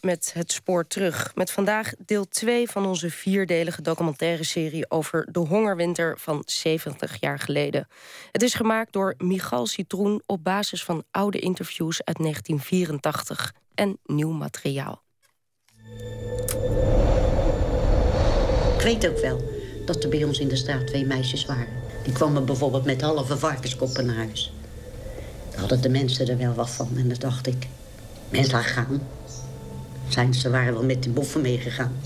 met Het Spoor Terug. Met vandaag deel 2 van onze vierdelige documentaire serie... over de hongerwinter van 70 jaar geleden. Het is gemaakt door Michal Citroen op basis van oude interviews uit 1984 en nieuw materiaal. Ik weet ook wel dat er bij ons in de straat twee meisjes waren. Die kwamen bijvoorbeeld met halve varkenskoppen naar huis. Hadden de mensen er wel wat van en dan dacht ik... Mensen gaan. Ze waren wel met die boffen meegegaan.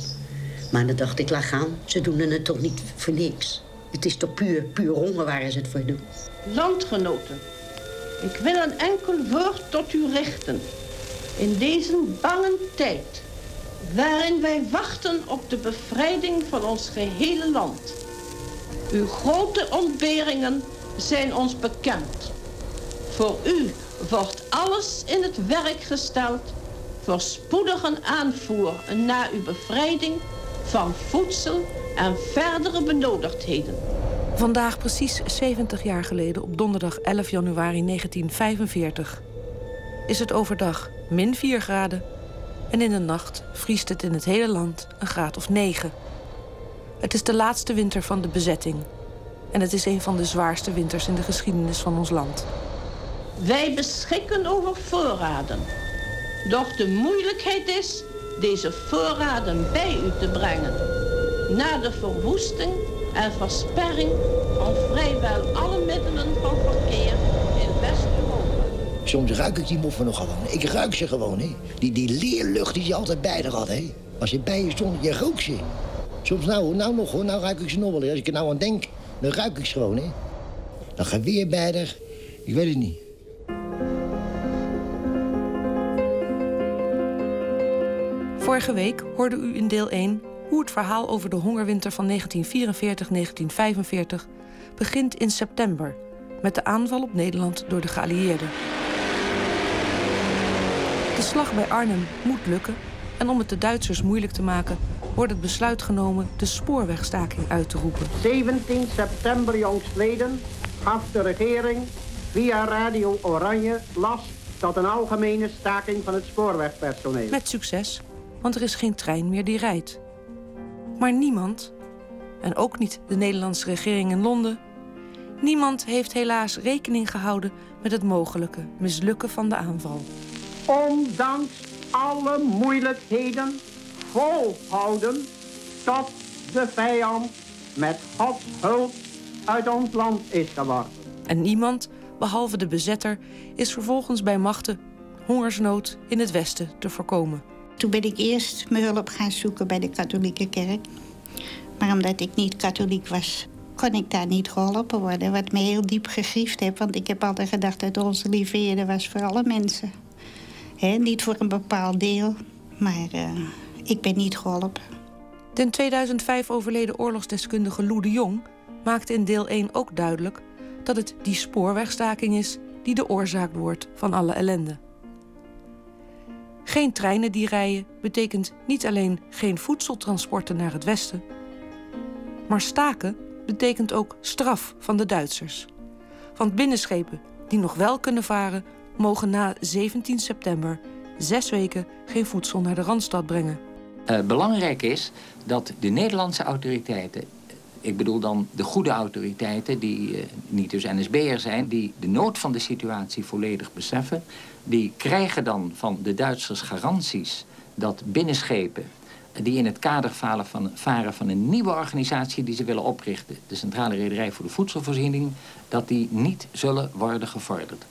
Maar dan dacht ik, laat gaan. Ze doen het toch niet voor niks. Het is toch puur, puur honger waar ze het voor doen. Landgenoten, ik wil een enkel woord tot u richten. In deze bange tijd, waarin wij wachten op de bevrijding van ons gehele land. Uw grote ontberingen zijn ons bekend. Voor u wordt alles in het werk gesteld voor spoedige aanvoer na uw bevrijding van voedsel en verdere benodigdheden. Vandaag precies 70 jaar geleden, op donderdag 11 januari 1945, is het overdag min 4 graden en in de nacht vriest het in het hele land een graad of 9. Het is de laatste winter van de bezetting en het is een van de zwaarste winters in de geschiedenis van ons land. Wij beschikken over voorraden. Doch de moeilijkheid is deze voorraden bij u te brengen. Na de verwoesting en versperring van vrijwel alle middelen van verkeer in West-Europa. Soms ruik ik die moffen nog gewoon. Ik ruik ze gewoon, hè. Die, die leerlucht die je altijd bij je had, hè. Als je bij je stond, je rook ze. Soms nou, nou nog hoor, nou ruik ik ze nog wel. Als ik er nou aan denk, dan ruik ik ze gewoon, hè. Dan geweerbijder, ik weet het niet. Vorige week hoorde u in deel 1 hoe het verhaal over de hongerwinter van 1944-1945 begint in september met de aanval op Nederland door de geallieerden. De slag bij Arnhem moet lukken en om het de Duitsers moeilijk te maken wordt het besluit genomen de spoorwegstaking uit te roepen. 17 september jongstleden gaf de regering via Radio Oranje last tot een algemene staking van het spoorwegpersoneel. Met succes, want er is geen trein meer die rijdt. Maar niemand, en ook niet de Nederlandse regering in Londen, niemand heeft helaas rekening gehouden met het mogelijke mislukken van de aanval. Ondanks alle moeilijkheden volhouden tot de vijand met Gods hulp uit ons land is geworpen. En niemand, behalve de bezetter, is vervolgens bij machten hongersnood in het Westen te voorkomen. Toen ben ik eerst mijn hulp gaan zoeken bij de katholieke kerk. Maar omdat ik niet katholiek was, kon ik daar niet geholpen worden. Wat me heel diep gegriefd heeft. Want ik heb altijd gedacht dat onze Heer was voor alle mensen. Niet voor een bepaald deel. Maar uh, ik ben niet geholpen. De in 2005 overleden oorlogsdeskundige Lou de Jong maakte in deel 1 ook duidelijk dat het die spoorwegstaking is die de oorzaak wordt van alle ellende. Geen treinen die rijden betekent niet alleen geen voedseltransporten naar het westen, maar staken betekent ook straf van de Duitsers. Want binnenschepen die nog wel kunnen varen, mogen na 17 september zes weken geen voedsel naar de randstad brengen. Uh, belangrijk is dat de Nederlandse autoriteiten, ik bedoel dan de goede autoriteiten, die uh, niet dus NSB'er zijn, die de nood van de situatie volledig beseffen, die krijgen dan van de Duitsers garanties dat binnenschepen die in het kader van, varen van een nieuwe organisatie die ze willen oprichten, de Centrale Rederij voor de Voedselvoorziening, dat die niet zullen worden gevorderd.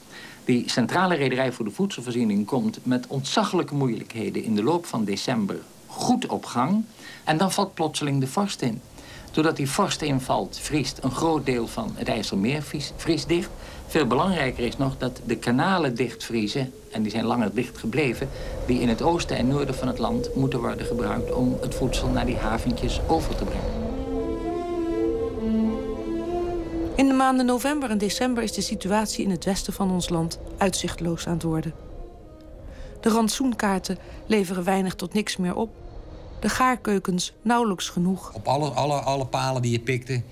Die Centrale Rederij voor de Voedselvoorziening komt met ontzaglijke moeilijkheden in de loop van december goed op gang. En dan valt plotseling de vorst in. Doordat die vorst invalt, vriest een groot deel van het IJsselmeer vriest dicht. Veel belangrijker is nog dat de kanalen dichtvriezen, en die zijn langer dicht gebleven, die in het oosten en noorden van het land moeten worden gebruikt om het voedsel naar die haventjes over te brengen. In de maanden november en december is de situatie in het westen van ons land uitzichtloos aan het worden. De rantsoenkaarten leveren weinig tot niks meer op. De gaarkeukens nauwelijks genoeg. Op alle, alle, alle palen die je pikte,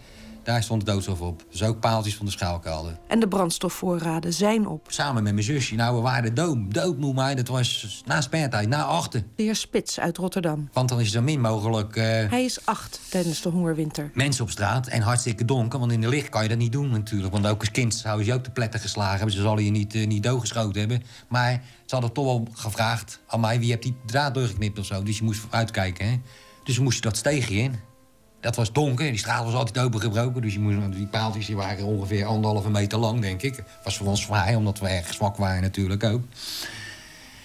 Daar stond de doodstof op. Dus ook paaltjes van de schuilkelder. En de brandstofvoorraden zijn op. Samen met mijn zusje. Nou, we waren dood, doodmoe, maar dat was na spertijd, na achter. De heer Spits uit Rotterdam. Want dan is het zo min mogelijk... Uh... Hij is acht tijdens de hongerwinter. Mensen op straat en hartstikke donker. Want in de licht kan je dat niet doen natuurlijk. Want ook als kind zouden ze ook de pletten geslagen hebben. Ze zullen je niet, uh, niet doodgeschoten hebben. Maar ze hadden toch wel gevraagd aan mij... wie hebt die draad doorgeknipt of zo. Dus je moest uitkijken, hè. Dus moest je dat steegje in. Dat was donker, die straat was altijd opengebroken. Dus je moest, die paaltjes die waren ongeveer anderhalve meter lang, denk ik. Was voor ons vrij, omdat we erg zwak waren natuurlijk ook.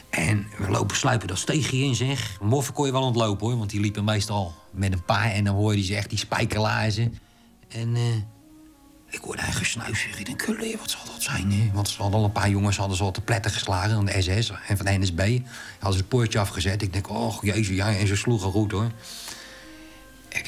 En we lopen sluipen dat steegje in, zeg. Moffen kon je wel ontlopen, hoor. Want die liepen meestal met een paar en dan hoorde je ze echt die spijkerlaarzen. En uh, ik hoorde eigen snuis. Ik denk, leer, wat zal dat zijn? Hè? Want ze hadden al een paar jongens hadden ze al te pletten geslagen. Van de SS en van de NSB. Hadden ze het poortje afgezet. Ik denk, oh jezus, ja. En ze sloegen goed, hoor.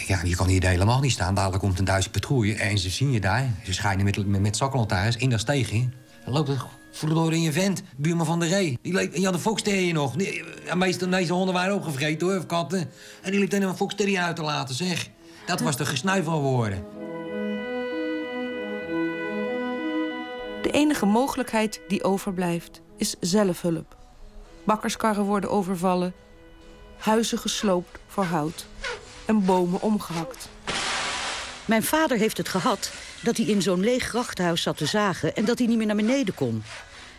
Ja, je kan hier helemaal niet staan. Dadelijk komt een Duitse patrouille en ze zien je daar. Ze schijnen met, met, met zakkenlantaarns in dat steegje. Dan loopt er verloren in je vent, buurman van de Ree. Die, leek, die had een foxterrier nog. De meeste, meeste honden waren opgevreten, hoor, of katten. En die liep dan een foxterrier uit te laten, zeg. Dat was de gesnuivel worden. De enige mogelijkheid die overblijft is zelfhulp. Bakkerskarren worden overvallen, huizen gesloopt voor hout en bomen omgehakt. Mijn vader heeft het gehad dat hij in zo'n leeg grachthuis zat te zagen... en dat hij niet meer naar beneden kon.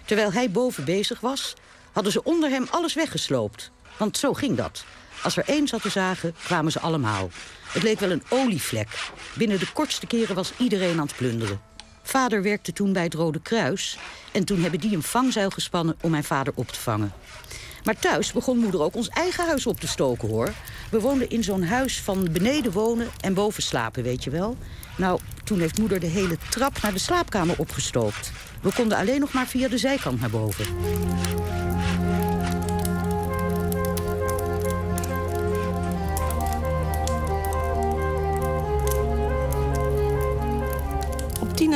Terwijl hij boven bezig was, hadden ze onder hem alles weggesloopt. Want zo ging dat. Als er één zat te zagen, kwamen ze allemaal. Het leek wel een olievlek. Binnen de kortste keren was iedereen aan het plunderen. Vader werkte toen bij het Rode Kruis... en toen hebben die een vangzuil gespannen om mijn vader op te vangen. Maar thuis begon moeder ook ons eigen huis op te stoken, hoor. We woonden in zo'n huis van beneden wonen en boven slapen, weet je wel. Nou, toen heeft moeder de hele trap naar de slaapkamer opgestookt. We konden alleen nog maar via de zijkant naar boven.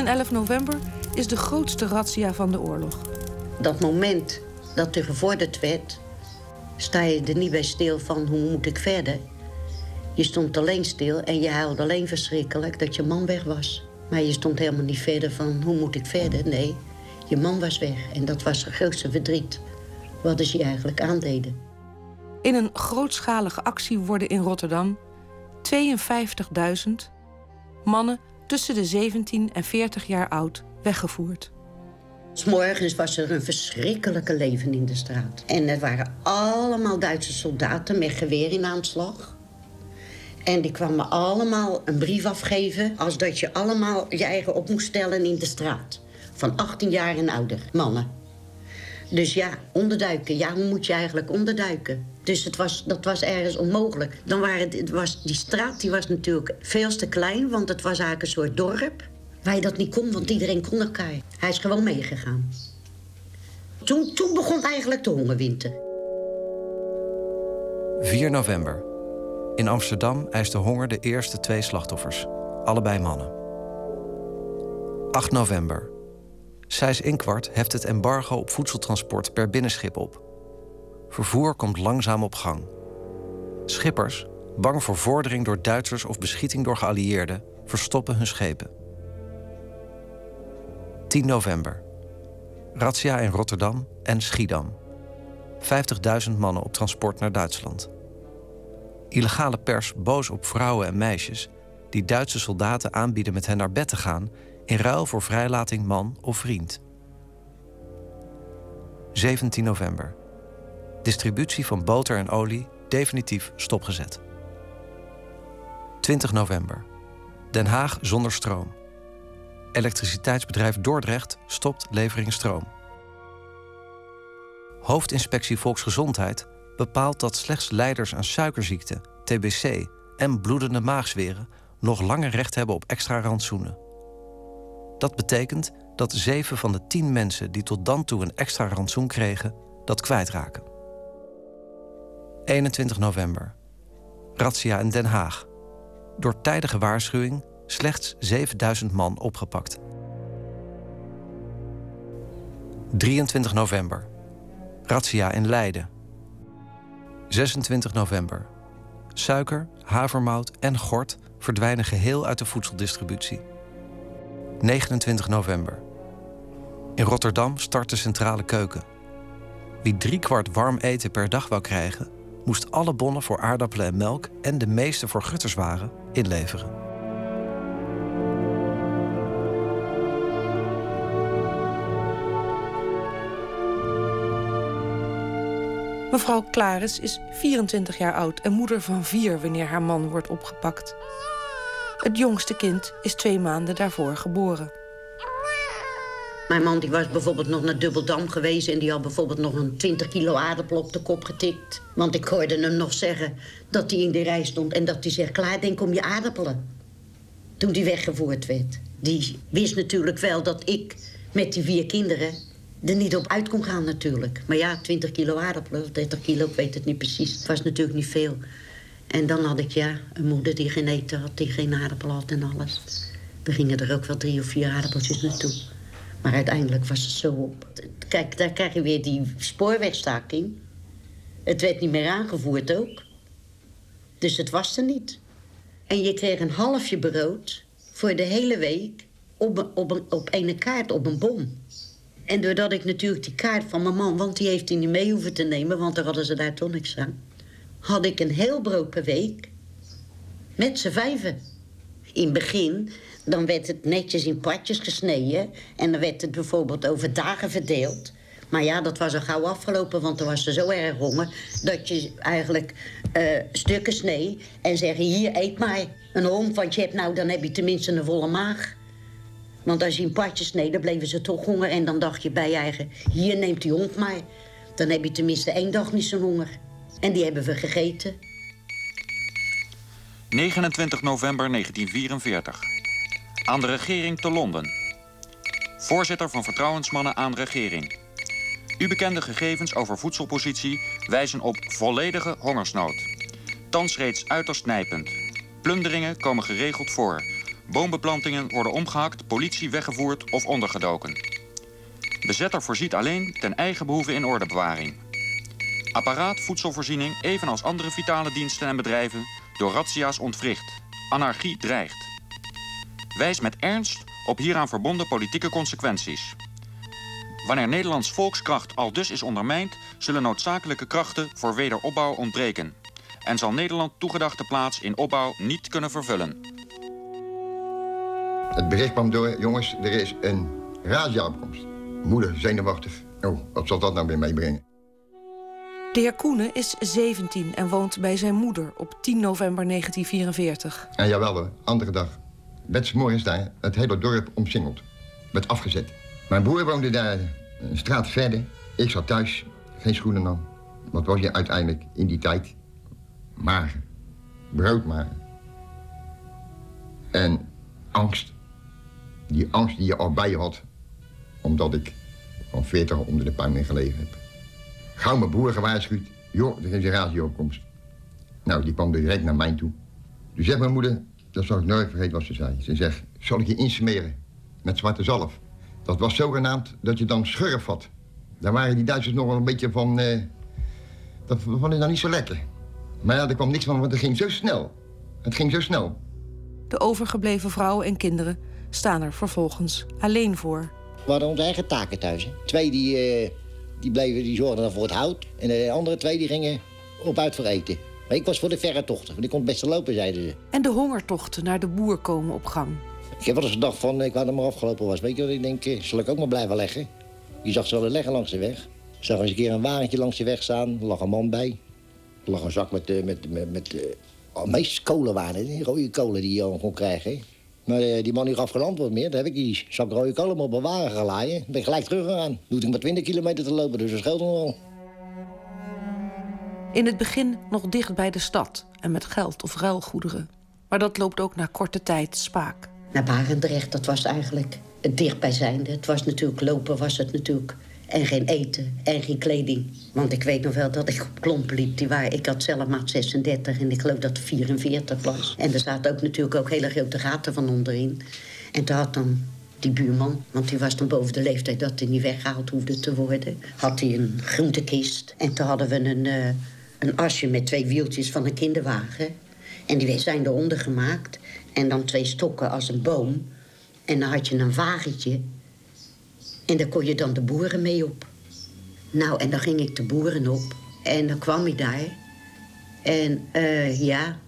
11 november is de grootste razzia van de oorlog. Dat moment dat er gevorderd werd, sta je er niet bij stil van hoe moet ik verder. Je stond alleen stil en je huilde alleen verschrikkelijk dat je man weg was. Maar je stond helemaal niet verder van hoe moet ik verder. Nee, je man was weg en dat was het grootste verdriet. Wat ze je eigenlijk aandeden. In een grootschalige actie worden in Rotterdam 52.000 mannen tussen de 17 en 40 jaar oud weggevoerd. Morgens was er een verschrikkelijke leven in de straat. En er waren allemaal Duitse soldaten met geweer in aanslag. En die kwamen allemaal een brief afgeven... als dat je allemaal je eigen op moest stellen in de straat. Van 18 jaar en ouder, mannen. Dus ja, onderduiken. Ja, hoe moet je eigenlijk onderduiken? Dus het was, dat was ergens onmogelijk. Dan waren het, was, die straat die was natuurlijk veel te klein... want het was eigenlijk een soort dorp waar je dat niet kon, want iedereen kon elkaar. Hij is gewoon meegegaan. Toen, toen begon eigenlijk de hongerwinter. 4 november. In Amsterdam eist de honger de eerste twee slachtoffers. Allebei mannen. 8 november. Sijs Inkwart heft het embargo op voedseltransport per binnenschip op. Vervoer komt langzaam op gang. Schippers, bang voor vordering door Duitsers of beschieting door geallieerden, verstoppen hun schepen. 10 november. Razzia in Rotterdam en Schiedam. 50.000 mannen op transport naar Duitsland. Illegale pers boos op vrouwen en meisjes die Duitse soldaten aanbieden met hen naar bed te gaan in ruil voor vrijlating man of vriend. 17 november. Distributie van boter en olie definitief stopgezet. 20 november. Den Haag zonder stroom. Elektriciteitsbedrijf Dordrecht stopt levering stroom. Hoofdinspectie Volksgezondheid bepaalt dat slechts leiders aan suikerziekte, TBC en bloedende maagzweren nog langer recht hebben op extra rantsoenen. Dat betekent dat zeven van de tien mensen die tot dan toe een extra rantsoen kregen, dat kwijtraken. 21 november. Razzia in Den Haag. Door tijdige waarschuwing slechts 7000 man opgepakt. 23 november. Razzia in Leiden. 26 november. suiker, havermout en gort verdwijnen geheel uit de voedseldistributie. 29 november. In Rotterdam start de centrale keuken. Wie driekwart warm eten per dag wou krijgen, moest alle bonnen voor aardappelen en melk en de meeste voor gutterswaren inleveren. Mevrouw Klaris is 24 jaar oud en moeder van vier wanneer haar man wordt opgepakt. Het jongste kind is twee maanden daarvoor geboren. Mijn man die was bijvoorbeeld nog naar Dubbeldam geweest... en die had bijvoorbeeld nog een 20 kilo aardappel op de kop getikt. Want ik hoorde hem nog zeggen dat hij in de rij stond... en dat hij zegt, klaar, denk om je aardappelen. Toen die weggevoerd werd. Die wist natuurlijk wel dat ik met die vier kinderen er niet op uit kon gaan natuurlijk. Maar ja, 20 kilo aardappelen of 30 kilo, ik weet het niet precies. Het was natuurlijk niet veel. En dan had ik ja, een moeder die geen eten had, die geen aardappel had en alles. Er gingen er ook wel drie of vier aardappeltjes naartoe. Maar uiteindelijk was het zo op. Kijk, daar krijg je weer die spoorwegstaking. Het werd niet meer aangevoerd ook. Dus het was er niet. En je kreeg een halfje brood voor de hele week op, een, op, op een kaart op een bom. En doordat ik natuurlijk die kaart van mijn man... want die heeft hij niet mee hoeven te nemen... want daar hadden ze daar toch niks aan... had ik een heel brood per week met z'n vijven. In het begin dan werd het netjes in partjes gesneden... en dan werd het bijvoorbeeld over dagen verdeeld... Maar ja, dat was al gauw afgelopen, want er was er zo erg honger... dat je eigenlijk uh, stukken snee en zeggen... hier, eet maar een hond, want je hebt nou, dan heb je tenminste een volle maag. Want als je in partjes snee, dan bleven ze toch honger... en dan dacht je bij je eigen, hier, neemt die hond maar. Dan heb je tenminste één dag niet zo'n honger. En die hebben we gegeten. 29 november 1944. Aan de regering te Londen. Voorzitter van Vertrouwensmannen aan regering. U bekende gegevens over voedselpositie wijzen op volledige hongersnood. Thans reeds uiterst nijpend. Plunderingen komen geregeld voor. Boombeplantingen worden omgehakt, politie weggevoerd of ondergedoken. Bezetter voorziet alleen ten eigen behoeve in ordebewaring. Apparaat voedselvoorziening, evenals andere vitale diensten en bedrijven, door razzia's ontwricht. Anarchie dreigt. Wijs met ernst op hieraan verbonden politieke consequenties. Wanneer Nederlands volkskracht al dus is ondermijnd... zullen noodzakelijke krachten voor wederopbouw ontbreken. En zal Nederland toegedachte plaats in opbouw niet kunnen vervullen. Het bericht kwam door, jongens, er is een razzia-opkomst. Moeder, zenuwachtig. Oh, wat zal dat nou weer meebrengen? De heer Koenen is 17 en woont bij zijn moeder op 10 november 1944. En jawel hoor, andere dag werd morgens daar het hele dorp omsingeld. Werd afgezet. Mijn broer woonde daar een straat verder. Ik zat thuis, geen schoenen aan. Wat was je uiteindelijk in die tijd? Mager. Broodmager. En angst. Die angst die je al bij je had. Omdat ik van 40 onder de puin in gelegen heb. Gauw mijn broer gewaarschuwd. Joh, er is een radioopkomst. Nou, die kwam direct naar mij toe. Dus zegt mijn moeder, dat zal ik nooit vergeten wat ze zei. Ze zegt, zal ik je insmeren met zwarte zalf? Dat was zogenaamd dat je dan schurf had. Daar waren die Duitsers nog wel een beetje van... Uh, dat vond ik dan niet zo lekker. Maar ja, er kwam niks van, want het ging zo snel. Het ging zo snel. De overgebleven vrouwen en kinderen staan er vervolgens alleen voor. We hadden onze eigen taken thuis. Twee die, uh, die, bleven, die zorgden dan voor het hout. En de andere twee die gingen op uit voor eten. Maar ik was voor de verre tochten, want ik kon het best lopen, zeiden ze. En de hongertochten naar de boer komen op gang. Ik heb wel eens gedacht van, ik had hem maar afgelopen was. Weet je wat ik denk, eh, zal ik ook maar blijven leggen? Je zag ze wel leggen langs de weg. Ik zag eens een keer een wagentje langs de weg staan, er lag een man bij. Er lag een zak met, eh, met, met, met uh, meest kolen waren die rode kolen die je al kon krijgen. Maar uh, die man die gaf geen antwoord meer. Dan heb ik die zak rode kolen op mijn wagen gelaaien. Ben ik gelijk teruggegaan. Doet ik maar 20 kilometer te lopen, dus dat scheelt nog wel. In het begin nog dicht bij de stad en met geld of ruilgoederen. Maar dat loopt ook na korte tijd spaak. Naar Barendrecht, dat was eigenlijk het dichtbijzijnde. Het was natuurlijk lopen, was het natuurlijk. En geen eten en geen kleding. Want ik weet nog wel dat ik op klompen liep. Die waren, ik had zelf maat 36 en ik geloof dat het 44 was. En er zaten ook natuurlijk ook hele grote gaten van onderin. En toen had dan die buurman, want die was dan boven de leeftijd dat hij niet weggehaald hoefde te worden... had hij een groentekist. En toen hadden we een... Uh, een asje met twee wieltjes van een kinderwagen. En die zijn eronder gemaakt. En dan twee stokken als een boom. En dan had je een wagentje. En daar kon je dan de boeren mee op. Nou, en dan ging ik de boeren op. En dan kwam ik daar. En uh, ja,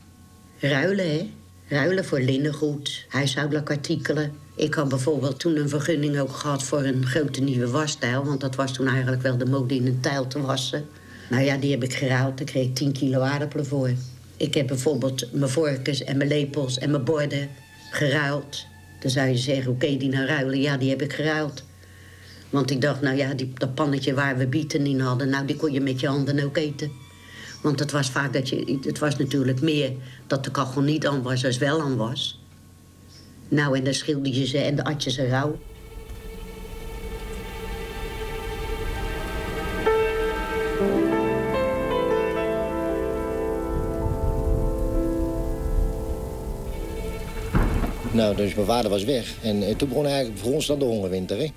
ruilen, hè. Ruilen voor linnengoed, huishoudelijke artikelen. Ik had bijvoorbeeld toen een vergunning ook gehad voor een grote nieuwe wasstijl. Want dat was toen eigenlijk wel de mode in een tijl te wassen. Nou ja, die heb ik geruild. Daar kreeg ik 10 kilo aardappelen voor. Ik heb bijvoorbeeld mijn vorkjes en mijn lepels en mijn borden geruild. Dan zou je zeggen, je die nou ruilen? Ja, die heb ik geruild. Want ik dacht, nou ja, die, dat pannetje waar we bieten in hadden... nou, die kon je met je handen ook eten. Want het was vaak dat je... Het was natuurlijk meer dat de kachel niet aan was als wel aan was. Nou, en dan schilde je ze en de atjes ze rauw. Nou, dus mijn vader was weg. En, en toen begon eigenlijk voor ons dan de hongerwinter, hè.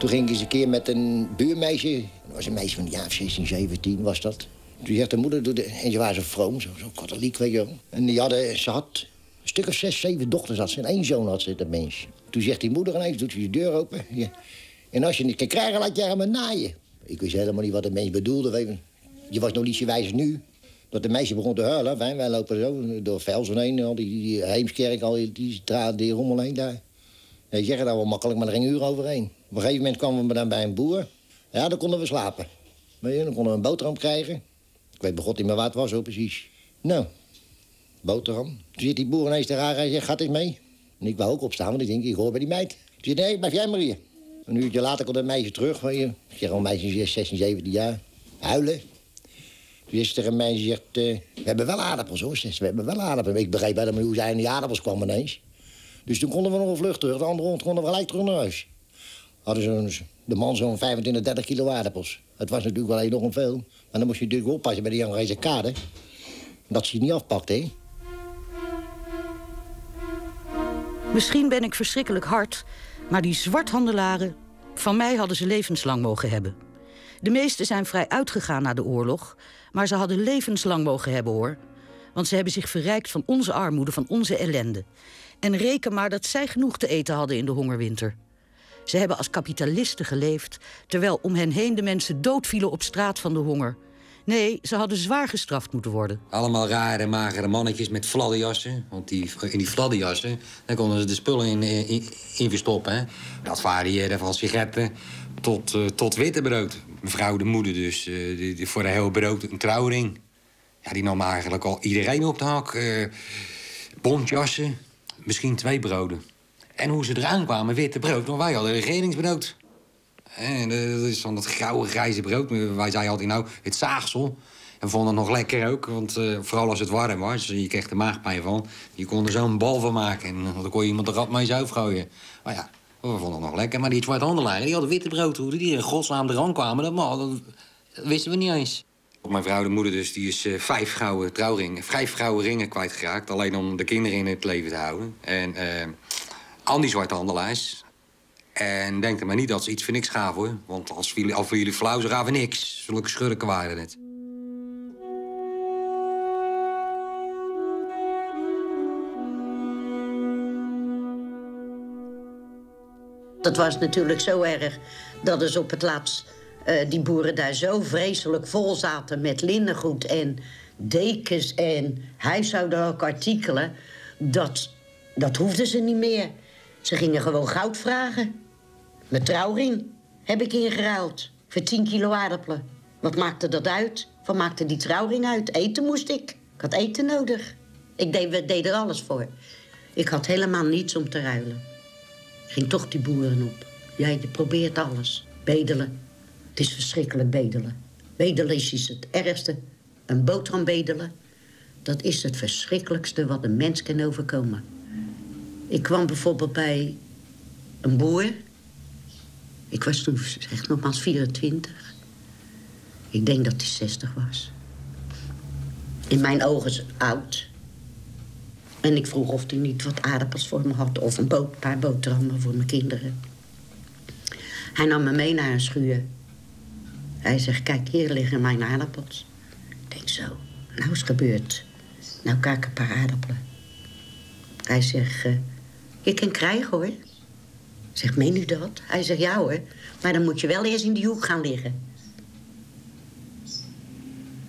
Toen ging ik eens een keer met een buurmeisje. Dat was een meisje van de jaar 16, 17 was dat. Toen zegt de moeder, doe de, en ze waren zo vroom, zo, zo katholiek, weet je wel. En die hadden, ze had een stuk of zes, zeven dochters had ze. En één zoon had ze, dat mens. Toen zegt die moeder ineens, doet ze je deur open. En als je niet kan krijgen, laat je hem naaien. Ik wist helemaal niet wat de mens bedoelde. Weet je. je was nog niet zo wijs nu. Dat de meisje begon te huilen. Wij lopen zo door Velsen heen. Al die, die Heemskerk, al die, die die rommel heen daar. Je zegt dat wel makkelijk, maar er ging uur overheen. Op een gegeven moment kwamen we dan bij een boer. Ja, dan konden we slapen. Dan konden we een boterham krijgen. Ik weet begot niet meer waar het was, zo precies. Nou, boterham. Toen zit die boer ineens te raar. Hij zegt, gaat eens mee. En ik wou ook opstaan, want ik denk, ik hoor bij die meid. Toen zei nee, blijf jij maar hier. Een uurtje later komt een meisje terug. Weet je. Ik zeg, een meisje 16, 17 jaar. Huilen. Toen is er een meisje zegt, uh, we hebben wel aardappels hoor. we hebben wel aardappels. Ik begreep helemaal hoe zij aan die aardappels kwam ineens. Dus toen konden we nog een vlucht terug. De andere rond konden we gelijk terug naar huis. Hadden ze de man zo'n 25, 30 kilo aardappels. Het was natuurlijk wel enorm veel. Maar dan moest je natuurlijk oppassen bij die Anglese kade. Dat ze je niet afpakt, hè. Misschien ben ik verschrikkelijk hard, maar die zwarthandelaren... van mij hadden ze levenslang mogen hebben. De meesten zijn vrij uitgegaan na de oorlog... maar ze hadden levenslang mogen hebben, hoor. Want ze hebben zich verrijkt van onze armoede, van onze ellende. En reken maar dat zij genoeg te eten hadden in de hongerwinter. Ze hebben als kapitalisten geleefd, terwijl om hen heen de mensen doodvielen op straat van de honger. Nee, ze hadden zwaar gestraft moeten worden. Allemaal rare, magere mannetjes met fladderjassen. Want die, in die fladderjassen, daar konden ze de spullen in, in, verstoppen. Dat varieerde van sigaretten tot, uh, tot witte brood. Mevrouw de moeder dus, uh, die, voor een heel brood een trouwring. Ja, die nam eigenlijk al iedereen op de hak. Uh, bontjassen, misschien twee broden. En hoe ze eraan kwamen, witte brood. Want wij hadden regeringsbrood. En dat is van dat grauwe, grijze brood. Wij zeiden altijd, nou, het zaagsel. En we vonden het nog lekker ook, want uh, vooral als het warm was. Je kreeg er maagpijn van. Je kon er zo'n bal van maken. En dan kon je iemand de rat mee zo gooien. Maar ja, we vonden het nog lekker. Maar die zwarthandelaren, die hadden witte brood. Hoe die in godsnaam eraan kwamen, dat, dat, dat wisten we niet eens. Mijn vrouw, de moeder dus, die is uh, vijf gouden trouwringen, vijf gouden ringen kwijtgeraakt. Alleen om de kinderen in het leven te houden. En uh, al die zwarte handelaars. En denk er maar niet dat ze iets voor niks gaven, hoor. Want als jullie, al voor jullie flauw, ze gaven niks. Zulke schurken waren het. Dat was natuurlijk zo erg dat is op het laatst uh, die boeren daar zo vreselijk vol zaten met linnengoed en dekens en huishoudelijke artikelen. Dat, dat hoefden ze niet meer. Ze gingen gewoon goud vragen. Mijn trouwring heb ik ingeruild voor 10 kilo aardappelen. Wat maakte dat uit? Wat maakte die trouwring uit? Eten moest ik. Ik had eten nodig. Ik deed, er alles voor. Ik had helemaal niets om te ruilen. Ik ging toch die boeren op. Jij probeert alles. Bedelen. Het is verschrikkelijk bedelen. Bedelen is het ergste. Een boterham bedelen. Dat is het verschrikkelijkste wat een mens kan overkomen. Ik kwam bijvoorbeeld bij een boer. Ik was toen zeg nogmaals 24. Ik denk dat hij 60 was. In mijn ogen oud. En ik vroeg of hij niet wat aardappels voor me had... of een boot, paar boterhammen voor mijn kinderen. Hij nam me mee naar een schuur. Hij zegt, kijk, hier liggen mijn aardappels. Ik denk zo, nou is het gebeurd. Nou kijk een paar aardappelen. Hij zegt, uh, je kan krijgen hoor. Zeg, meen u dat? Hij zegt, ja hoor. Maar dan moet je wel eerst in die hoek gaan liggen.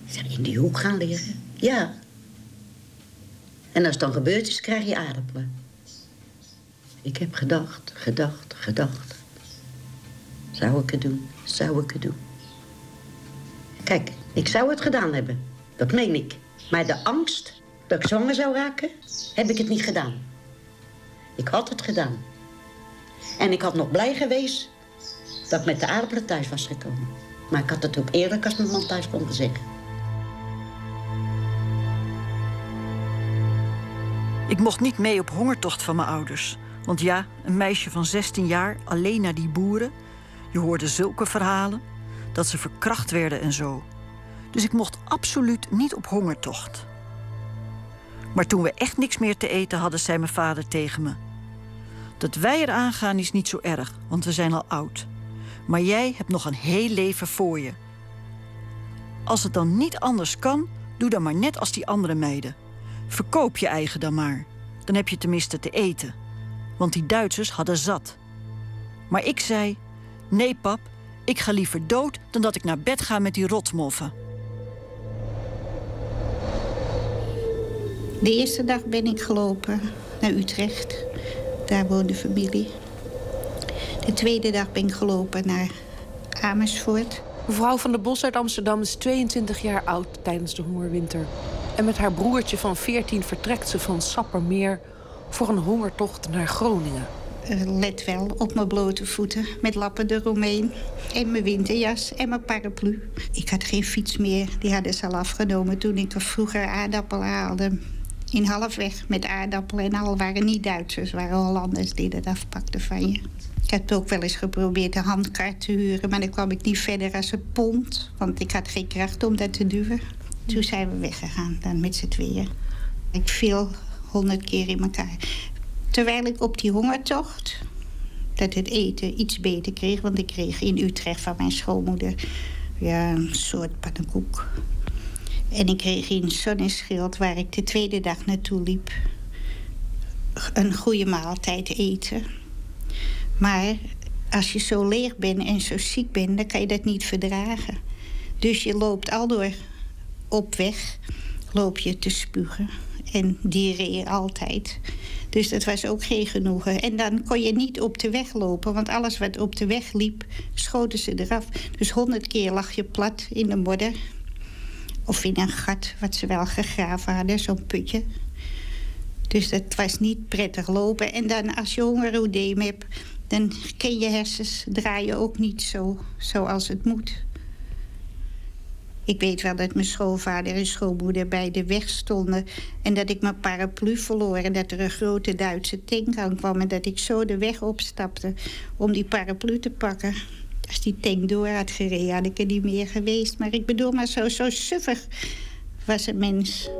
Ik zeg, in die hoek gaan liggen? Ja. En als het dan gebeurd is, krijg je aardappelen. Ik heb gedacht, gedacht, gedacht. Zou ik het doen? Zou ik het doen? Kijk, ik zou het gedaan hebben. Dat meen ik. Maar de angst dat ik zwanger zou raken, heb ik het niet gedaan. Ik had het gedaan. En ik had nog blij geweest dat ik met de aardappelen thuis was gekomen. Maar ik had het ook eerlijk als mijn man thuis kon gezegd. Ik mocht niet mee op hongertocht van mijn ouders. Want ja, een meisje van 16 jaar alleen naar die boeren. Je hoorde zulke verhalen. Dat ze verkracht werden en zo. Dus ik mocht absoluut niet op hongertocht. Maar toen we echt niks meer te eten hadden, zei mijn vader tegen me: Dat wij eraan gaan is niet zo erg, want we zijn al oud. Maar jij hebt nog een heel leven voor je. Als het dan niet anders kan, doe dan maar net als die andere meiden. Verkoop je eigen dan maar. Dan heb je tenminste te eten. Want die Duitsers hadden zat. Maar ik zei: Nee, pap, ik ga liever dood dan dat ik naar bed ga met die rotmoffen. De eerste dag ben ik gelopen naar Utrecht. Daar woonde familie. De tweede dag ben ik gelopen naar Amersfoort. Mevrouw van der Bos uit Amsterdam is 22 jaar oud tijdens de hongerwinter. En met haar broertje van 14 vertrekt ze van Sappermeer voor een hongertocht naar Groningen. Uh, let wel, op mijn blote voeten, met lappen eromheen. En mijn winterjas en mijn paraplu. Ik had geen fiets meer, die hadden ze al afgenomen toen ik er vroeger aardappelen haalde in halfweg met aardappelen en al waren niet Duitsers, waren Hollanders die dat afpakten van je. Ik heb ook wel eens geprobeerd een handkaart te huren, maar dan kwam ik niet verder als een pond, want ik had geen kracht om dat te duwen. Toen zijn we weggegaan, dan met z'n tweeën. Ik viel honderd keer in elkaar. Terwijl ik op die hongertocht, dat het eten iets beter kreeg, want ik kreeg in Utrecht van mijn schoonmoeder ja, een soort pannenkoek en ik kreeg in Zonneschild, waar ik de tweede dag naartoe liep, een goede maaltijd eten. Maar als je zo leeg bent en zo ziek bent, dan kan je dat niet verdragen. Dus je loopt al door op weg, loop je te spugen. En diarree altijd. Dus dat was ook geen genoegen. En dan kon je niet op de weg lopen, want alles wat op de weg liep, schoten ze eraf. Dus honderd keer lag je plat in de modder. Of in een gat wat ze wel gegraven hadden, zo'n putje. Dus dat was niet prettig lopen. En dan als je hongeroedeem hebt, dan ken je hersens draaien ook niet zo zoals het moet. Ik weet wel dat mijn schoonvader en schoonmoeder bij de weg stonden... en dat ik mijn paraplu verloor en dat er een grote Duitse tank aan kwam... en dat ik zo de weg opstapte om die paraplu te pakken. Als die tank door had gereden, had ik er niet meer geweest. Maar ik bedoel, maar zo, zo suffig was een mens.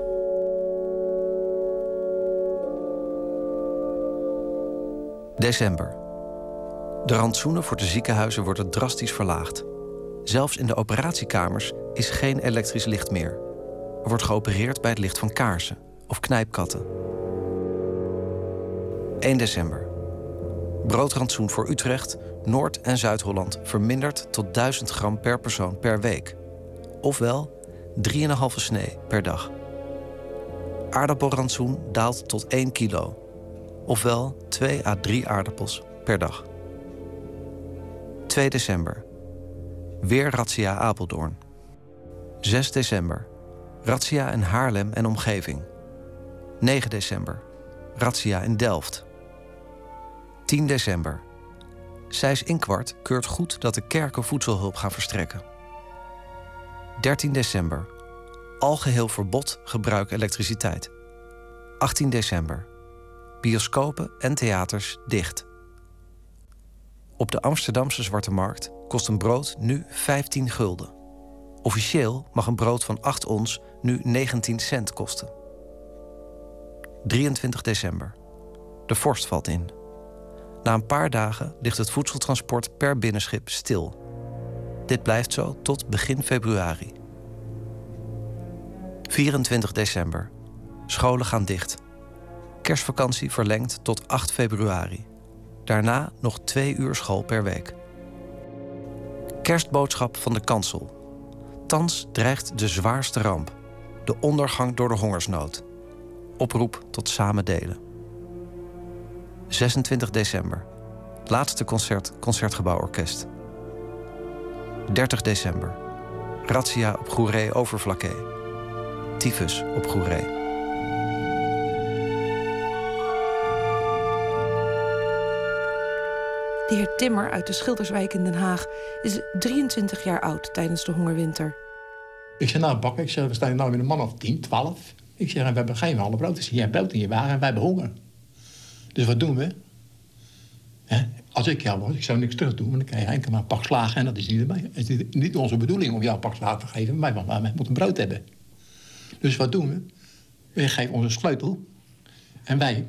December. De rantsoenen voor de ziekenhuizen worden drastisch verlaagd. Zelfs in de operatiekamers is geen elektrisch licht meer. Er wordt geopereerd bij het licht van kaarsen of knijpkatten. 1 december. Broodrantsoen voor Utrecht, Noord- en Zuid-Holland verminderd tot 1000 gram per persoon per week. Ofwel 3,5 snee per dag. Aardappelrantsoen daalt tot 1 kilo. Ofwel 2 à 3 aardappels per dag. 2 december. Weer Razzia Apeldoorn. 6 december. Razzia in Haarlem en omgeving. 9 december. Razzia in Delft. 10 december. Sijs Inkwart keurt goed dat de kerken voedselhulp gaan verstrekken. 13 december. Algeheel verbod gebruik elektriciteit. 18 december. Bioscopen en theaters dicht. Op de Amsterdamse Zwarte Markt kost een brood nu 15 gulden. Officieel mag een brood van 8 ons nu 19 cent kosten. 23 december. De vorst valt in. Na een paar dagen ligt het voedseltransport per binnenschip stil. Dit blijft zo tot begin februari. 24 december. Scholen gaan dicht. Kerstvakantie verlengd tot 8 februari. Daarna nog twee uur school per week. Kerstboodschap van de kansel. Thans dreigt de zwaarste ramp. De ondergang door de hongersnood. Oproep tot samen delen. 26 december. Laatste concert Concertgebouworkest. 30 december. Razzia op Goeree Overflakkee. Tyfus op Goeree. De heer Timmer uit de Schilderswijk in Den Haag is 23 jaar oud tijdens de hongerwinter. Ik zei, nou bakken, ik zeg, we staan nu met een man of 10, 12. Ik zeg, we hebben geen alle brood. Dus jij hebt brood in je wagen en wij hebben honger. Dus wat doen we? Als ik jou was, ik zou niks terug doen, want dan krijg je enkel maar een pak slagen en dat is niet, is niet onze bedoeling om jou pak slagen te geven, maar wij moeten brood hebben. Dus wat doen we? We geven onze sleutel en wij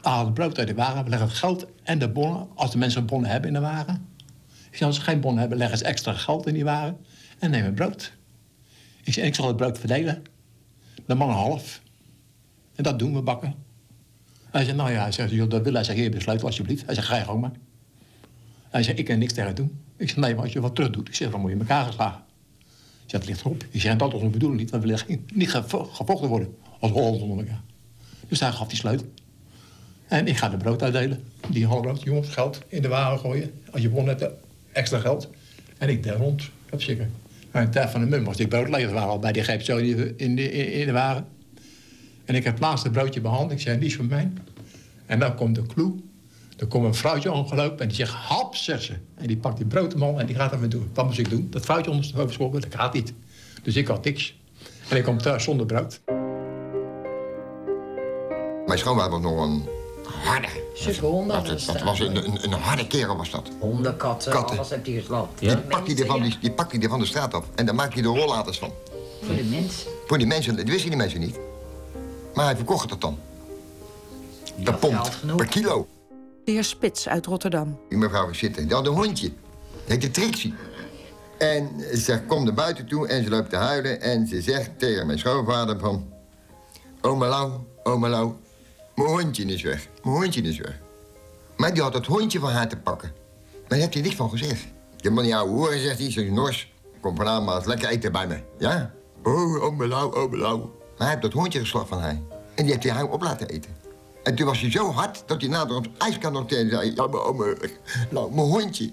halen het brood uit de wagen, we leggen het geld en de bonnen, als de mensen bonnen hebben in de wagen. Als ze geen bonnen hebben, leggen ze extra geld in die wagen en nemen brood. Ik zeg, ik zal het brood verdelen. De man een half. En dat doen we bakken. Hij zei, nou ja, hij zegt, dat wil hij. Hij hier besluit alsjeblieft. Hij zegt, ga je gewoon maar. Hij zei, ik kan niks tegen doen. Ik zeg, nee, maar als je wat terug doet, ik zeg, dan moet je elkaar geslagen. Ik zeg, het ligt erop. Ik zeg, dat is onze bedoeling niet. We willen niet gevochten worden als Hollanders onder elkaar. Dus hij gaf die sleutel. En ik ga de brood uitdelen. Die brood, jongens, geld in de wagen gooien. Als je won hebt, extra geld. En ik deel rond. Dat is zeker. En tijd van de mum was die brood leeg. waren al bij die greep zo in, de, in de wagen. En ik heb het laatste broodje behandeld. Ik zei, die is voor mij. En dan komt de kloe. Dan komt een vrouwtje ongelopen en die zegt, hap, zegt ze. En die pakt die broodman en die gaat ermee doen. Wat moest ik doen? Dat vrouwtje ondersteboven schoppen, dat gaat niet. Dus ik had niks. En ik kom thuis zonder brood. Mijn schoonvader was nog een harde. honden. Dat, dat was een, een, een, harde kerel was dat. Honden, katten, katten. alles heb je geslacht. Die, pakt hij ervan, die, die pakt hij er van de straat af. En dan maakt hij de rollaters van. Voor de mensen? Voor die mensen, dat wisten die mensen niet. Maar hij verkocht het dan. Per pond, per kilo. De heer Spits uit Rotterdam. Die mevrouw zitten, die had een hondje. Dat heette Trixie. En ze komt naar buiten toe en ze loopt te huilen. En ze zegt tegen mijn schoonvader van... Oma Lau, oma Lau, mijn hondje is weg. Mijn hondje is weg. Maar die had het hondje van haar te pakken. Maar daar heeft hij niks van gezegd. Je moet niet ouwe horen, zegt hij, zo'n nors. Kom vanavond maar eens lekker eten bij me. Ja? Oh, oma Lau, oma Lau. Maar hij heeft dat hondje geslacht van haar. En die heeft hij haar op laten eten. En toen was hij zo hard dat hij nader op de ijskant nog tegen zei... Ja, maar, nou, mijn hondje.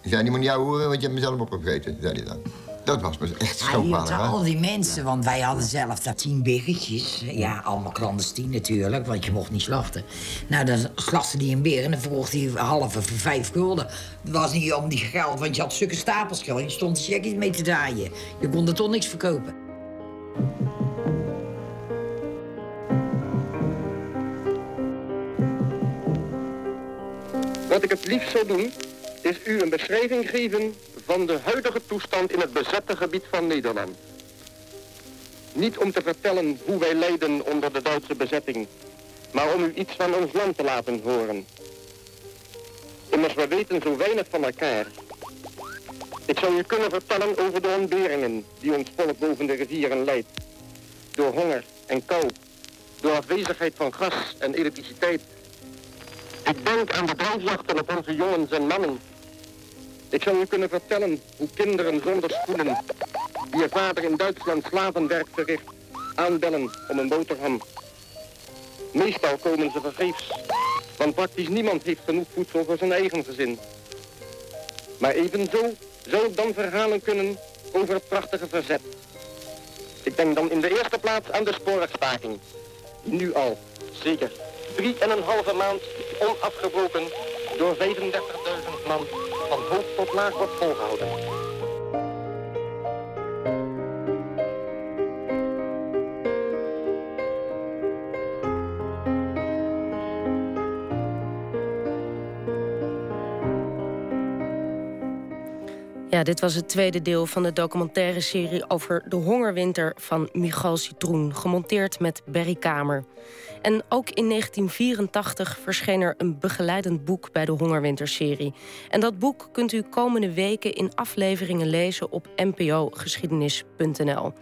Hij zei, die moet niet jou horen, want je hebt mezelf opgegeten, zei hij dan. Dat was me echt schoonvader. Ja, al die mensen, want wij hadden zelf dat tien biggetjes. Ja, allemaal clandestien natuurlijk, want je mocht niet slachten. Nou, dan slachtte hij een beer en dan verkocht hij halve voor vijf gulden. Dat was niet om die geld, want je had stukken stapels geld. Je stond checkjes mee te draaien. Je kon er toch niks verkopen. Wat ik het liefst zou doen, is u een beschrijving geven van de huidige toestand in het bezette gebied van Nederland. Niet om te vertellen hoe wij lijden onder de Duitse bezetting, maar om u iets van ons land te laten horen. Immers we weten zo weinig van elkaar. Ik zou u kunnen vertellen over de ontberingen die ons volk boven de rivieren leidt. Door honger en kou, door afwezigheid van gas en elektriciteit, ik denk aan de brandjachten op onze jongens en mannen. Ik zou u kunnen vertellen hoe kinderen zonder schoenen, die je vader in Duitsland slavenwerk verricht, aanbellen om een boterham. Meestal komen ze vergeefs, want praktisch niemand heeft genoeg voedsel voor zijn eigen gezin. Maar evenzo zou ik dan verhalen kunnen over het prachtige verzet. Ik denk dan in de eerste plaats aan de spoorwegstaking, nu al, zeker, drie en een halve maand onafgebroken door 35.000 man van hoofd tot laag wordt volgehouden. Ja, dit was het tweede deel van de documentaire serie over de hongerwinter van Michal Citroen, gemonteerd met Berry Kamer. En ook in 1984 verscheen er een begeleidend boek bij de Hongerwinterserie. En dat boek kunt u komende weken in afleveringen lezen op npogeschiedenis.nl.